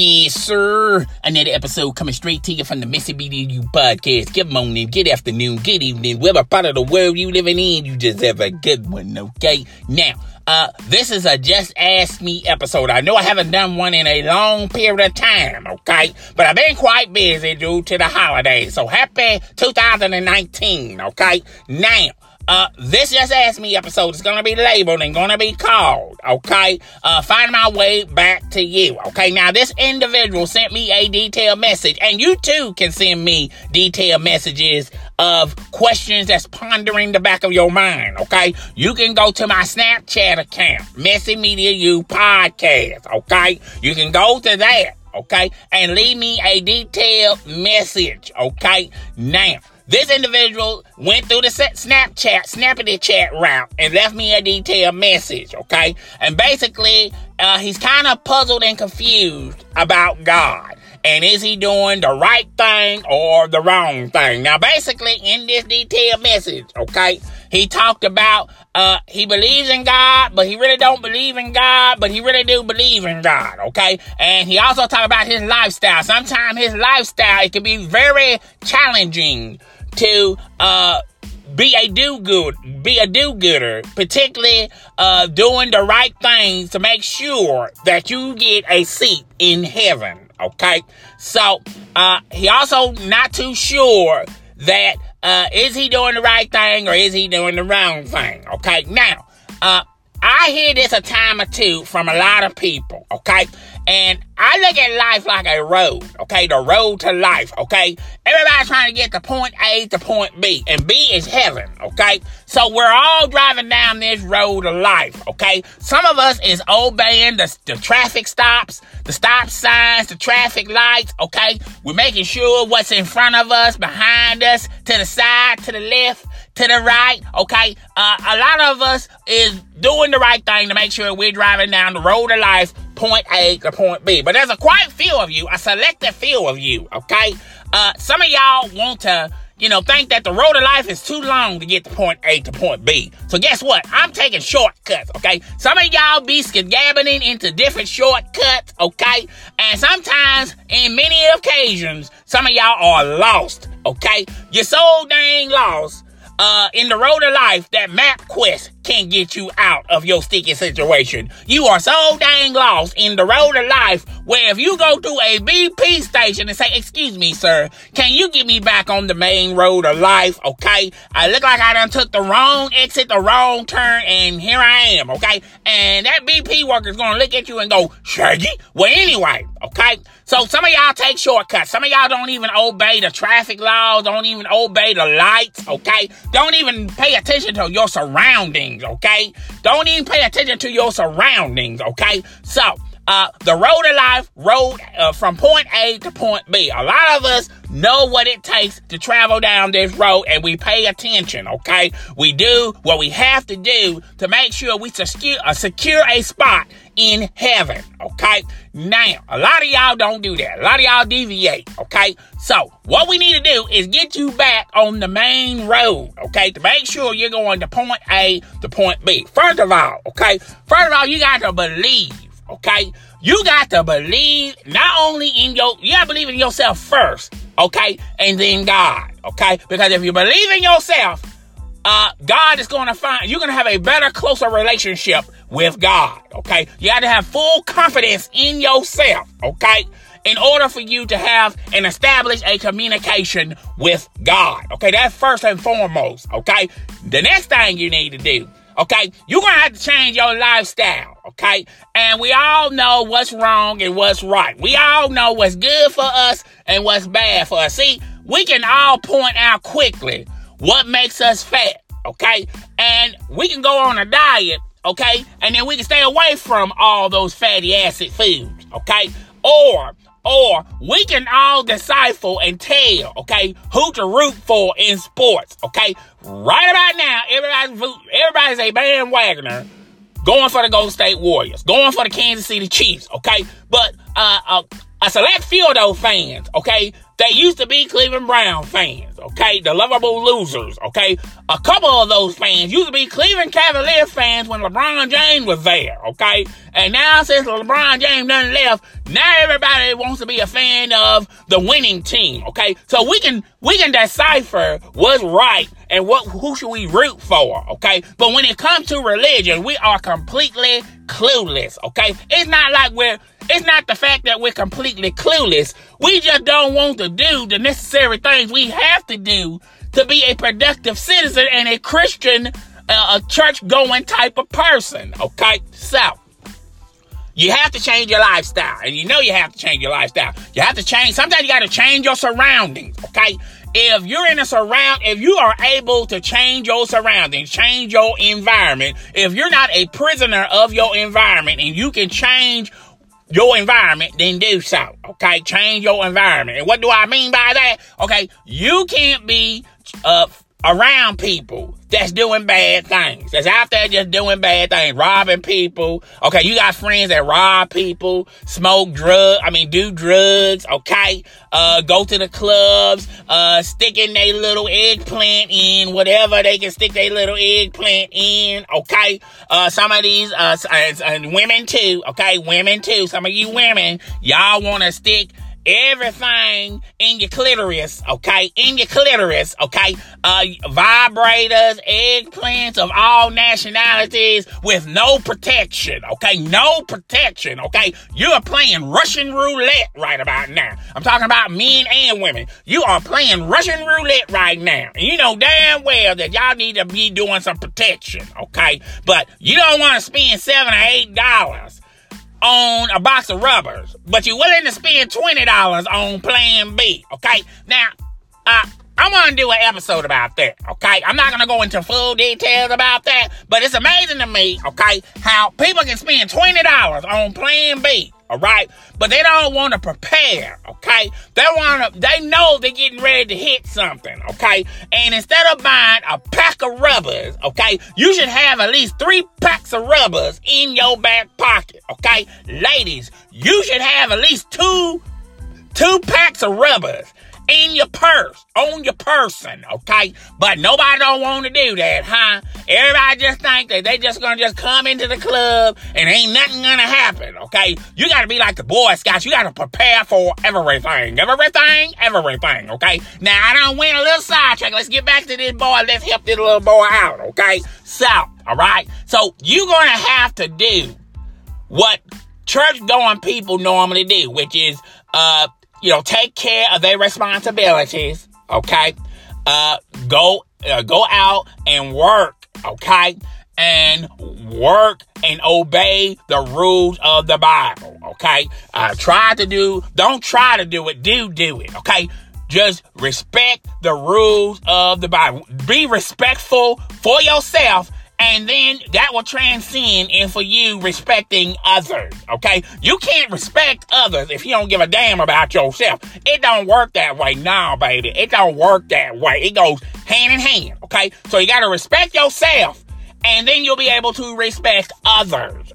Yes, sir. Another episode coming straight to you from the Mississippi BDU podcast. Good morning, good afternoon, good evening, whatever part of the world you living in, you just have a good one, okay? Now, uh, this is a Just Ask Me episode. I know I haven't done one in a long period of time, okay? But I've been quite busy due to the holidays. So happy 2019, okay? Now, uh, this Just Ask Me episode is gonna be labeled and gonna be called, okay? Uh, find my way back to you, okay? Now, this individual sent me a detailed message, and you too can send me detailed messages of questions that's pondering the back of your mind, okay? You can go to my Snapchat account, Messy Media U Podcast, okay? You can go to that, okay? And leave me a detailed message, okay? Now, this individual went through the Snapchat, Snappity chat route and left me a detailed message, okay? And basically, uh, he's kind of puzzled and confused about God. And is he doing the right thing or the wrong thing? Now, basically, in this detailed message, okay, he talked about uh, he believes in God, but he really don't believe in God, but he really do believe in God, okay? And he also talked about his lifestyle. Sometimes his lifestyle, it can be very challenging to uh, be a do good, be a do gooder, particularly uh, doing the right things to make sure that you get a seat in heaven. Okay, so uh, he also not too sure that uh, is he doing the right thing or is he doing the wrong thing. Okay, now uh, I hear this a time or two from a lot of people. Okay, and I look at life like a road, okay? The road to life, okay? Everybody's trying to get to point A to point B, and B is heaven, okay? So we're all driving down this road of life, okay? Some of us is obeying the, the traffic stops, the stop signs, the traffic lights, okay? We're making sure what's in front of us, behind us, to the side, to the left, to the right, okay? Uh, a lot of us is doing the right thing to make sure we're driving down the road of life point A to point B. But there's a quite few of you, a selected few of you, okay? Uh, some of y'all want to, you know, think that the road of life is too long to get to point A to point B. So guess what? I'm taking shortcuts, okay? Some of y'all be skedabbing into different shortcuts, okay? And sometimes, in many occasions, some of y'all are lost, okay? You're so dang lost uh, in the road of life that MapQuest can get you out of your sticky situation. You are so dang lost in the road of life where if you go to a BP station and say, excuse me, sir, can you get me back on the main road of life? Okay. I look like I done took the wrong exit, the wrong turn, and here I am. Okay. And that BP worker's gonna look at you and go, Shaggy? Well, anyway, okay. So some of y'all take shortcuts. Some of y'all don't even obey the traffic laws, don't even obey the lights, okay? Don't even pay attention to your surroundings, okay? Don't even pay attention to your surroundings, okay? So, uh, the road of life, road uh, from point A to point B. A lot of us know what it takes to travel down this road and we pay attention, okay? We do what we have to do to make sure we secure, uh, secure a spot in heaven, okay? Now, a lot of y'all don't do that. A lot of y'all deviate, okay? So, what we need to do is get you back on the main road, okay? To make sure you're going to point A to point B. First of all, okay? First of all, you got to believe okay? You got to believe not only in your, you got to believe in yourself first, okay? And then God, okay? Because if you believe in yourself, uh, God is going to find, you're going to have a better, closer relationship with God, okay? You got to have full confidence in yourself, okay? In order for you to have and establish a communication with God, okay? That's first and foremost, okay? The next thing you need to do Okay? You're gonna have to change your lifestyle. Okay? And we all know what's wrong and what's right. We all know what's good for us and what's bad for us. See, we can all point out quickly what makes us fat. Okay? And we can go on a diet. Okay? And then we can stay away from all those fatty acid foods. Okay? Or or we can all decipher and tell, okay, who to root for in sports, okay? Right about now, everybody's, everybody's a bandwagoner going for the Golden State Warriors, going for the Kansas City Chiefs, okay? But uh, uh, a select few of those fans, okay, they used to be Cleveland Brown fans, okay? The lovable losers, okay? A couple of those fans used to be Cleveland Cavalier fans when LeBron James was there, okay? And now since LeBron James done left, now everybody wants to be a fan of the winning team, okay? So we can we can decipher what's right and what who should we root for, okay? But when it comes to religion, we are completely clueless, okay? It's not like we're it's not the fact that we're completely clueless. We just don't want to do the necessary things we have to do to be a productive citizen and a Christian, uh, a church going type of person. Okay. So, you have to change your lifestyle. And you know you have to change your lifestyle. You have to change. Sometimes you got to change your surroundings. Okay. If you're in a surround, if you are able to change your surroundings, change your environment, if you're not a prisoner of your environment and you can change your environment, then do so. Okay, change your environment. And what do I mean by that? Okay, you can't be uh, around people that's doing bad things. That's out there just doing bad things, robbing people. Okay, you got friends that rob people, smoke drugs, I mean, do drugs, okay? Uh, go to the clubs, uh, sticking their little eggplant in, whatever they can stick their little eggplant in, okay? Uh, some of these, uh, and women too, okay? Women too. Some of you women, y'all want to stick everything in your clitoris, okay? In your clitoris, okay? Uh, vibrators, eggplants of all nationalities with no protection, okay? No protection, okay? You are playing Russian roulette right about now. I'm talking about men and women. You are playing Russian roulette right now. And you know damn well that y'all need to be doing some protection, okay? But you don't want to spend seven or eight dollars on a box of rubbers, but you're willing to spend $20 on Plan B, okay? Now, uh, I want to do an episode about that, okay? I'm not going to go into full details about that, but it's amazing to me, okay, how people can spend $20 on Plan B, all right? But they don't want to prepare, okay? They want to, they know they're getting ready to hit something, okay? And instead of buying a pack of rubbers, okay, you should have at least three packs of rubbers in your back pocket, okay? Ladies, you should have at least two, two packs of rubbers in your purse, on your person, okay? But nobody don't want to do that, huh? Everybody just think that they just gonna just come into the club and ain't nothing gonna happen, okay? You gotta be like the Boy Scouts. You gotta prepare for everything, everything, everything, okay? Now I don't win a little sidetrack. Let's get back to this boy. Let's help this little boy out, okay? So, all right. So you gonna have to do what church going people normally do, which is uh you know, take care of their responsibilities, okay? Uh, go, uh, go out and work, okay? And work and obey the rules of the Bible, okay? Uh, try to do, don't try to do it, do do it, okay? Just respect the rules of the Bible. Be respectful for yourself and then that will transcend in for you respecting others. Okay. You can't respect others if you don't give a damn about yourself. It don't work that way. now, baby. It don't work that way. It goes hand in hand. Okay. So you got to respect yourself and then you'll be able to respect others.